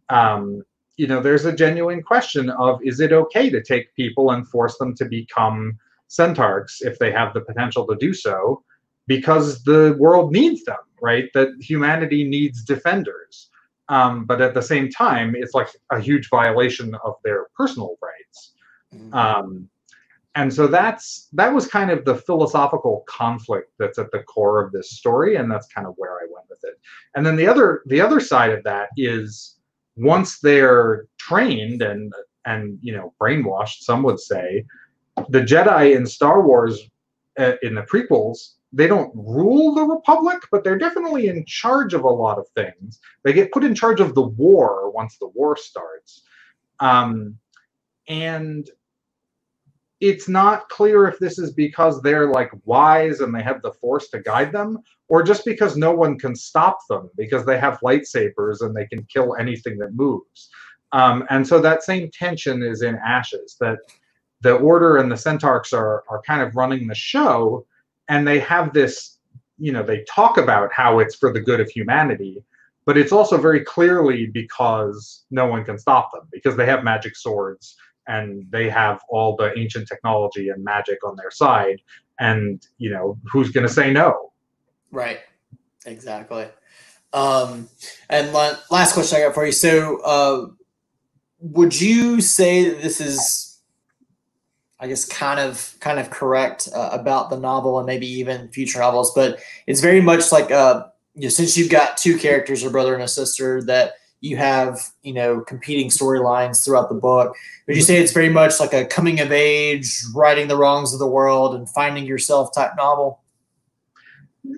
um, you know there's a genuine question of is it okay to take people and force them to become centarchs if they have the potential to do so because the world needs them, right? That humanity needs defenders. Um, but at the same time, it's like a huge violation of their personal rights. Mm-hmm. Um, and so that's that was kind of the philosophical conflict that's at the core of this story, and that's kind of where I went with it. And then the other the other side of that is once they're trained and and you know brainwashed, some would say, the Jedi in Star Wars uh, in the prequels they don't rule the republic, but they're definitely in charge of a lot of things. They get put in charge of the war once the war starts. Um, and it's not clear if this is because they're like wise and they have the force to guide them, or just because no one can stop them because they have lightsabers and they can kill anything that moves. Um, and so that same tension is in Ashes that the Order and the Centarchs are are kind of running the show, and they have this you know they talk about how it's for the good of humanity but it's also very clearly because no one can stop them because they have magic swords and they have all the ancient technology and magic on their side. And you know who's going to say no? Right. Exactly. Um and last question i got for you. So uh would you say this is I guess kind of kind of correct uh, about the novel and maybe even future novels, but it's very much like uh, you know, since you've got two characters, a brother and a sister, that you have you know competing storylines throughout the book. Would you say it's very much like a coming of age, righting the wrongs of the world, and finding yourself type novel?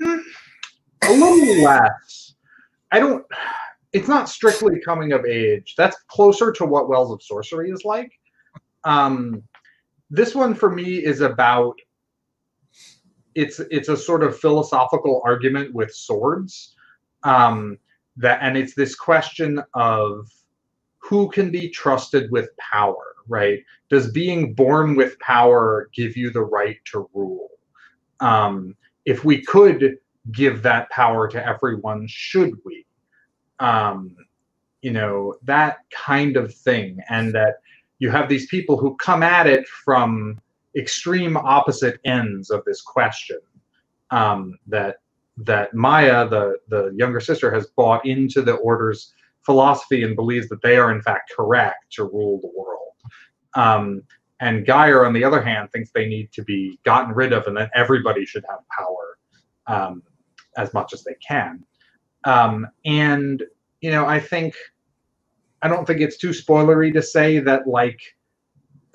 A little less. I don't. It's not strictly coming of age. That's closer to what Wells of Sorcery is like. Um, this one for me is about it's it's a sort of philosophical argument with swords. Um, that and it's this question of who can be trusted with power right? Does being born with power give you the right to rule? Um, if we could give that power to everyone should we? Um, you know that kind of thing. And that you have these people who come at it from extreme opposite ends of this question um, that that Maya, the the younger sister, has bought into the Order's philosophy and believes that they are in fact correct to rule the world. Um, and Gyre, on the other hand, thinks they need to be gotten rid of, and that everybody should have power um, as much as they can. Um, and you know, I think I don't think it's too spoilery to say that like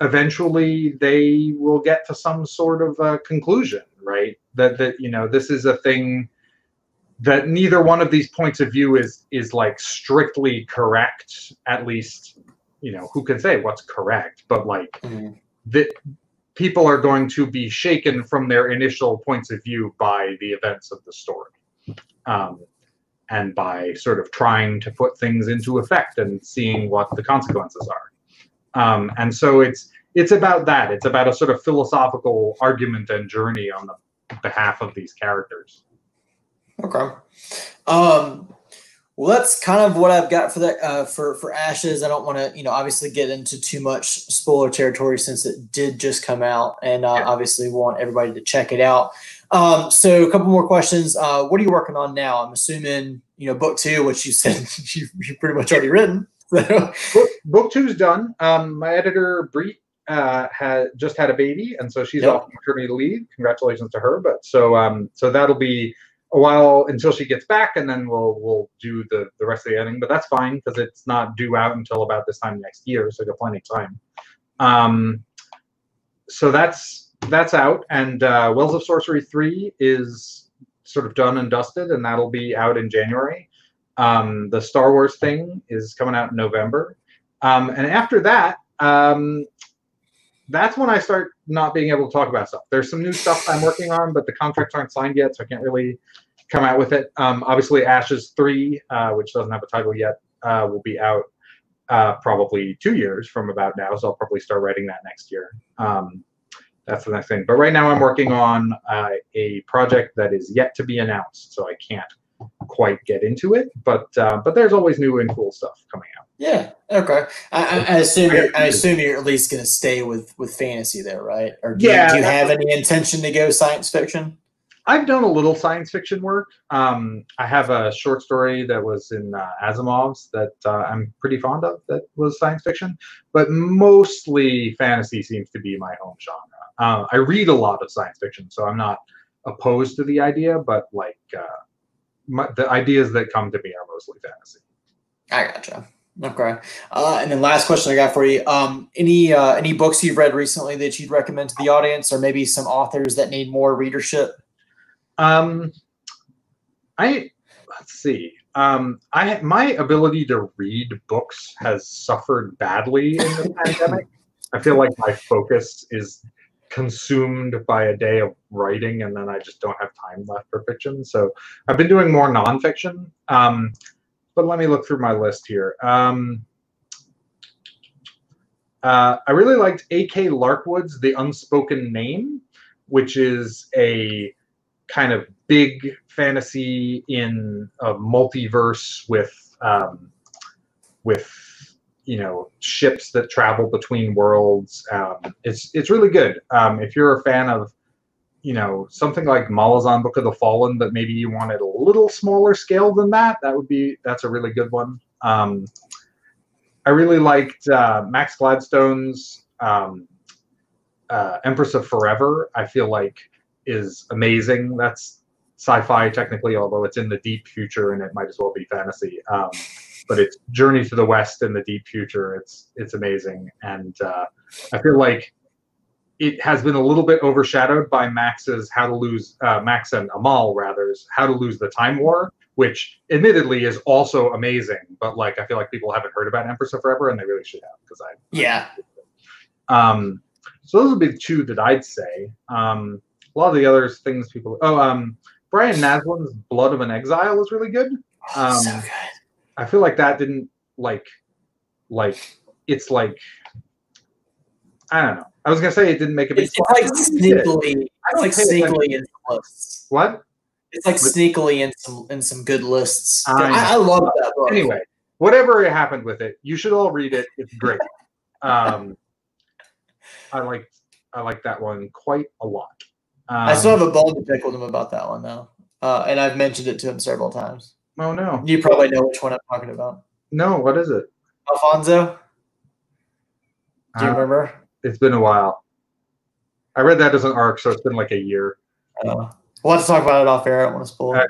eventually they will get to some sort of uh, conclusion, right? That that you know this is a thing that neither one of these points of view is is like strictly correct. At least you know who can say what's correct, but like Mhm. that people are going to be shaken from their initial points of view by the events of the story. Um, and by sort of trying to put things into effect and seeing what the consequences are. Um, and so it's it's about that. It's about a sort of philosophical argument and journey on the behalf of these characters. Okay. Um, well, that's kind of what I've got for that uh, for for Ashes. I don't want to, you know, obviously get into too much spoiler territory since it did just come out, and uh, Yeah. obviously want everybody to check it out. Um, so, a couple more questions. Uh, what are you working on now? I'm assuming you know book two, which you said you you pretty much already written. So, Book, book is done. Um, my editor Bree uh, had just had a baby, and so she's Yep. off maternity leave. Congratulations to her. But so um, so that'll be a while until she gets back, and then we'll we'll do the the rest of the editing. But that's fine because it's not due out until about this time next year, so I got plenty of time. Um, so that's that's out, and uh, Wells of Sorcery three is sort of done and dusted, and that'll be out in January. Um, the Star Wars thing is coming out in November. Um, and after that, um, that's when I start not being able to talk about stuff. There's some new stuff I'm working on, but the contracts aren't signed yet, so I can't really come out with it. Um, obviously, Ashes 3, uh, which doesn't have a title yet, uh, will be out uh, probably two years from about now, so I'll probably start writing that next year. Um, that's the next thing. But right now, I'm working on uh, a project that is yet to be announced, so I can't quite get into it. But uh, but there's always new and cool stuff coming out. yeah, okay. I, I, assume you're, I assume you're at least going to stay with with fantasy there, right? Or do, Yeah, you, do you have any intention to go science fiction? I've done a little science fiction work. Um, I have a short story that was in uh, Asimov's that uh, I'm pretty fond of that was science fiction, but mostly fantasy seems to be my home genre. Uh, I read a lot of science fiction, so I'm not opposed to the idea, but like uh, my, the ideas that come to me are mostly fantasy. I gotcha. Okay. Uh, and then last question I got for you. Um, any uh, any books you've read recently that you'd recommend to the audience, or maybe some authors that need more readership? Um, I let's see. Um, I my ability to read books has suffered badly in the pandemic. I feel like my focus is consumed by a day of writing, and then I just don't have time left for fiction. So I've been doing more nonfiction. Um, but let me look through my list here. Um, uh, I really liked A.K. Larkwood's The Unspoken Name, which is a kind of big fantasy in a multiverse with um, with you know ships that travel between worlds. Um, it's it's really good. Um, if you're a fan of you know something like Malazan Book of the Fallen, but maybe you wanted a little smaller scale than that, that would be that's a really good one. Um, I really liked uh, Max Gladstone's um, uh, Empress of Forever. I feel like is amazing. That's sci-fi technically, although it's in the deep future and it might as well be fantasy. Um, but it's Journey to the West in the deep future. It's it's amazing, and uh, I feel like it has been a little bit overshadowed by Max's How to Lose uh, Max and Amal rather's How to Lose the Time War, which admittedly is also amazing. But like I feel like people haven't heard about Empress of Forever, and they really should have because I Yeah. um, so those would be the two that I'd say. Um, a lot of the other things people. Oh, um, Brian Naslund's Blood of an Exile is really good. Um, so good. I feel like that didn't like, like it's like, I don't know. I was gonna say it didn't make a big. It's, it's like splash, but it did. sneakily. It's like sneakily in some lists. What? It's like But- sneakily in some in some good lists. I I, I love that book. Anyway, whatever happened with it, you should all read it. It's great. Um, I like I like that one quite a lot. Um, I still have a bone to pick with him about that one though. uh, and I've mentioned it to him several times. Oh no. You probably know which one I'm talking about. No, what is it? Alfonso. Do you Uh, remember? it's been a while. I read that as an arc, so it's been like a year. Uh, we'll have to talk about it off air. I don't want to spoil. it.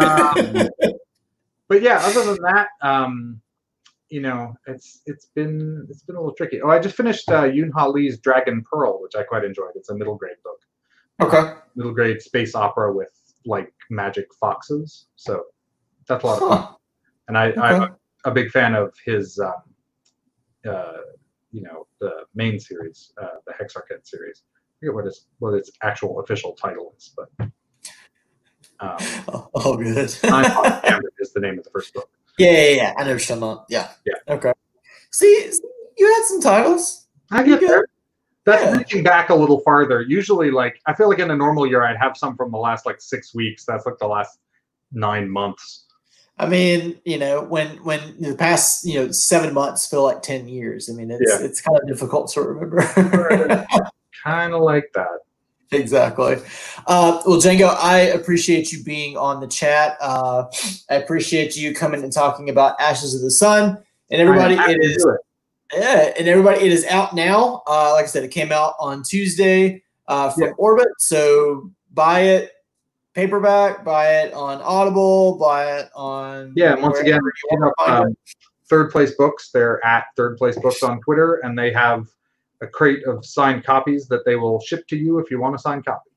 Um, but yeah, other than that, um, you know, it's it's been it's been a little tricky. Oh, I just finished uh, Yoon Ha Lee's Dragon Pearl, which I quite enjoyed. It's a middle grade book, Okay. middle grade space opera with like magic foxes. So that's a lot of fun. Huh. And I, I'm a, big fan of his, um, uh, you know, the main series, uh, the Hexarchate series. I forget what its what its actual official title is, but um, Oh, oh, good. Ninefox Gambit is the name of the first book. yeah, yeah, yeah. I know what you're talking about. Yeah. Yeah. Okay. See, see, you had some titles. I get there. That's Yeah. reaching back a little farther. Usually, like I feel like in a normal year, I'd have some from the last like six weeks. That's like the last nine months. I mean, you know, when when the past you know seven months feel like ten years. I mean, it's Yeah. it's kind of difficult to remember. Kind of like that. exactly. Uh, well, Django, I appreciate you being on the chat. Uh, I appreciate you coming and talking about Ashes of the Sun. And everybody, it do it. Yeah, and everybody, it is out now. Uh, like I said, it came out on Tuesday uh, from Yeah. Orbit. So buy it paperback, buy it on Audible, buy it on Yeah, once again, you wanna up, um, Third Place Books. They're at Third Place Books on Twitter, and they have a crate of signed copies that they will ship to you if you want a signed copy.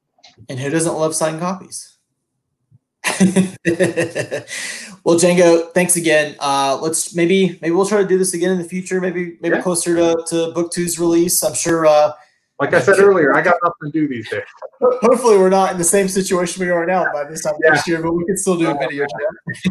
And who doesn't love signed copies? well, Django, thanks again. Uh, let's maybe maybe we'll try to do this again in the future. Maybe maybe Yeah. closer to, to book two's release. I'm sure. Uh, Like I said earlier, I got nothing to do these days. Hopefully, we're not in the same situation we are now by this time Yeah. next year, but we can still do a video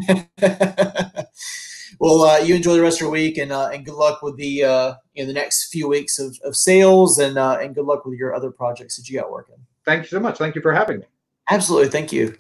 chat. well, uh, you enjoy the rest of your week, and uh, and good luck with the uh, you know the next few weeks of, of sales, and uh, and good luck with your other projects that you got working. Thank you so much. Thank you for having me. Absolutely, thank you.